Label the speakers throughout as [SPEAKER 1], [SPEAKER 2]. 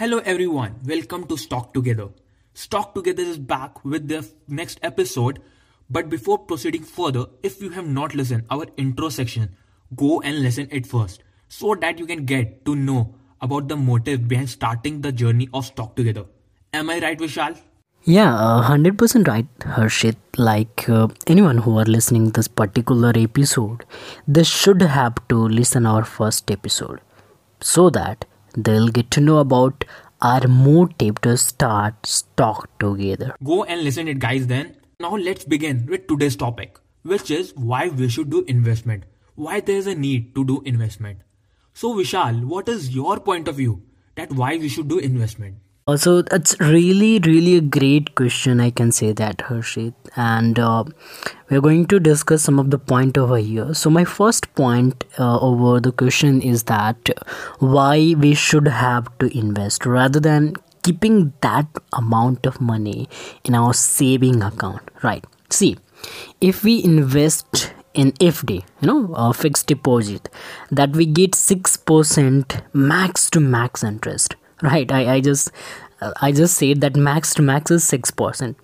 [SPEAKER 1] Hello everyone, welcome to Stock Together. Stock Together is back with their next episode. But before proceeding further, if you have not listened our intro section, go and listen it first so that you can get to know about the motive behind starting the journey of Stock Together. Am I right, Vishal?
[SPEAKER 2] Yeah, uh, 100% right, Harshit. Like uh, anyone who are listening this particular episode, they should have to listen our first episode so that they'll get to know about our motive to start stock together.
[SPEAKER 1] Go and listen it guys then. Now let's begin with today's topic, which is why we should do investment. Why there is a need to do investment. So Vishal, what is your point of view that why we should do investment?
[SPEAKER 2] Also, that's really, really a great question. I can say that, Harshit. And uh, we're going to discuss some of the point over here. So, my first point uh, over the question is that why we should have to invest rather than keeping that amount of money in our saving account, right? See, if we invest in FD, you know, a fixed deposit, that we get 6% max to max interest right i, I just i just said that max to max is 6%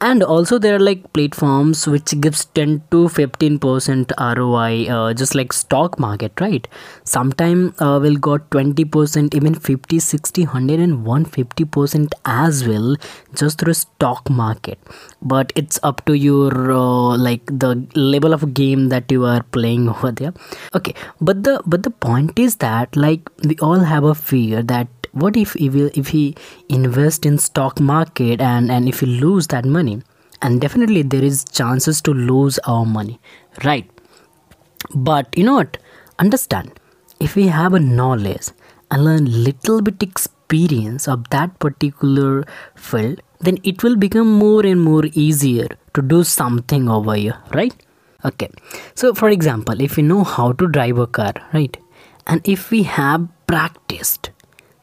[SPEAKER 2] and also there are like platforms which gives 10 to 15 percent roi uh, just like stock market right? Sometime uh, will got 20 percent even 50 60 100 and 150 percent as well just through stock market. But it's up to your uh, like the level of game that you are playing over there. Okay but the but the point is that like we all have a fear that what if he will if he invest in stock market and and if he lose that money? And definitely there is chances to lose our money right? But you know what? Understand if we have a knowledge and learn little bit experience of that particular field then it will become more and more easier to do something over here right? Okay so for example if we know how to drive a car right? And if we have practiced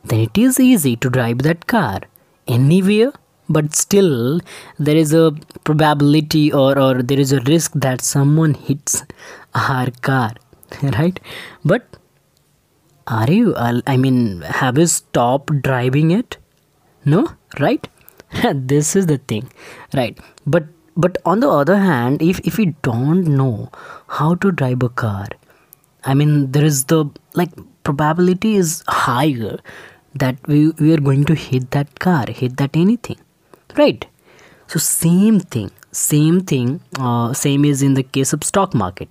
[SPEAKER 2] then it is easy to drive that car anywhere but still there is a probability or, or there is a risk that someone hits our car right? But are you i mean have you stopped driving it? No right? This is the thing right? But but on the other hand if if we don't know how to drive a car i mean there is the like probability is higher that we, we are going to hit that car hit that anything right? So same thing same thing uh, same is in the case of stock market.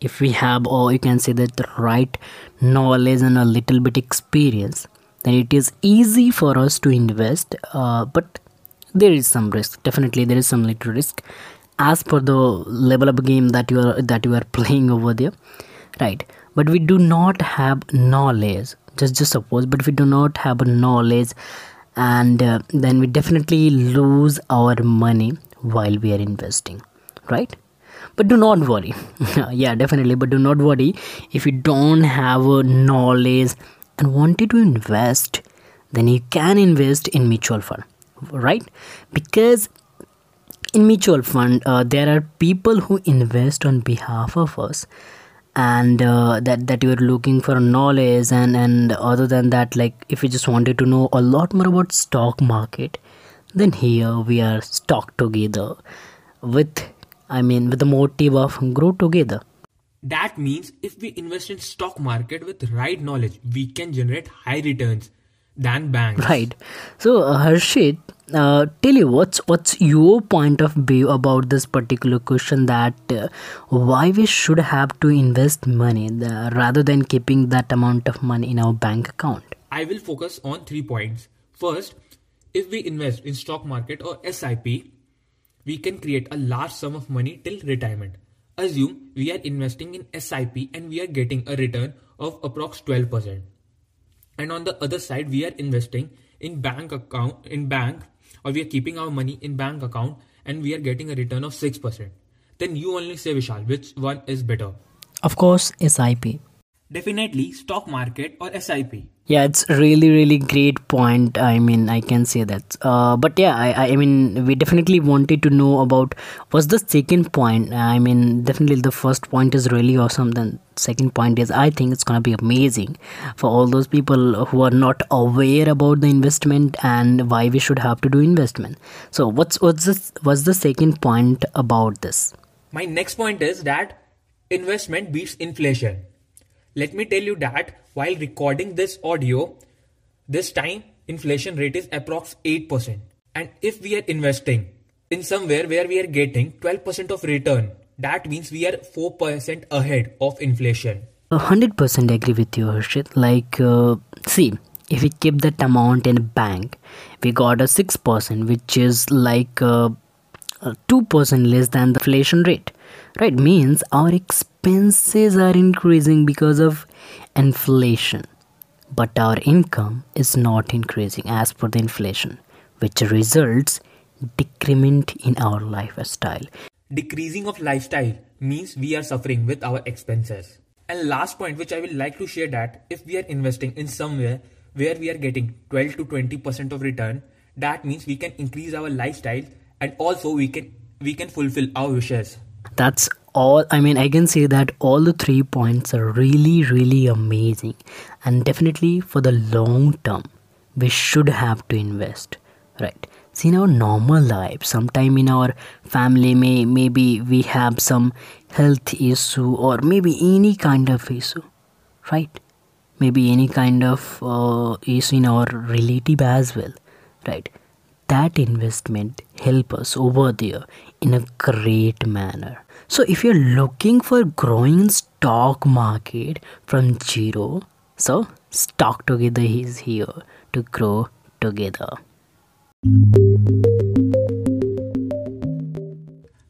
[SPEAKER 2] If we have or you can say that the right knowledge and a little bit experience then it is easy for us to invest uh, but there is some risk. Definitely there is some little risk as per the level of game that you are that you are playing over there right? But we do not have knowledge just just suppose but if we do not have a knowledge. And uh, then we definitely lose our money while we are investing right? But do not worry. Yeah definitely but do not worry if you don't have a knowledge and wanted to invest then you can invest in mutual fund right? Because in mutual fund uh, there are people who invest on behalf of us and uh, that that you are looking for knowledge and and other than that like if you just wanted to know a lot more about stock market then here we are stock together with i mean with the motive of grow together.
[SPEAKER 1] That means if we invest in stock market with right knowledge we can generate high returns than banks.
[SPEAKER 2] Right. So uh, harshit uh, tell you what's what's your point of view about this particular question that uh, why we should have to invest money the, rather than keeping that amount of money in our bank account?
[SPEAKER 1] I will focus on three points. First if we invest in stock market or sip we can create a large sum of money till retirement. Assume we are investing in sip and we are getting a return of approx 12% and on the other side we are investing in bank account in bank or we are keeping our money in bank account and we are getting a return of 6%, then you only say Vishal, which one is better?
[SPEAKER 2] Of course, SIP.
[SPEAKER 1] Definitely stock market or SIP.
[SPEAKER 2] yeah it's really really great point. I mean i can say that. Uh, but yeah I, I mean we definitely wanted to know about what's the second point. I mean definitely the first point is really awesome. Then second point is i think it's gonna be amazing for all those people who are not aware about the investment and why we should have to do investment. So what's what's this what's the second point about this?
[SPEAKER 1] My next point is that investment beats inflation let me tell you that while recording this audio, this time inflation rate is approx 8%. And if we are investing in somewhere where we are getting 12% of return, that means we are 4% ahead of inflation.
[SPEAKER 2] 100% agree with you, Harshit. Like, uh, see, if we keep that amount in bank, we got a 6%, which is like uh, 2% less than the inflation rate right means our expenses are increasing because of inflation. But our income is not increasing as per the inflation which results decrement in our lifestyle.
[SPEAKER 1] Decreasing of lifestyle means we are suffering with our expenses. And last point which i will like to share that if we are investing in somewhere where we are getting 12 to 20% of return that means we can increase our lifestyle and also we can we can fulfill our wishes
[SPEAKER 2] that's all i mean i can say that all the three points are really really amazing. And definitely for the long term we should have to invest right? See in our normal life sometime in our family may maybe we have some health issue or maybe any kind of issue right? Maybe any kind of uh, issue in our relative as well right that investment help us over there in a great manner so if you're looking for growing stock market from zero, so stock together is here to grow together.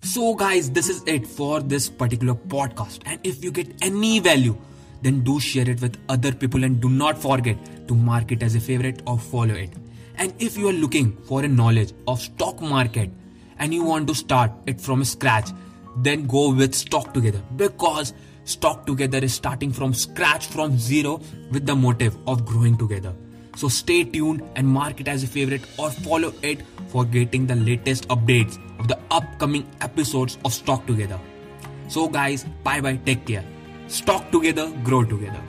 [SPEAKER 1] So guys, this is it for this particular podcast. And if you get any value, then do share it with other people and do not forget to mark it as a favorite or follow it. And if you are looking for a knowledge of stock market and you want to start it from scratch, then go with stock together. Because stock together is starting from scratch from zero with the motive of growing together. So stay tuned and mark it as a favorite or follow it for getting the latest updates of the upcoming episodes of stock together. So guys bye bye take care. Stock together grow together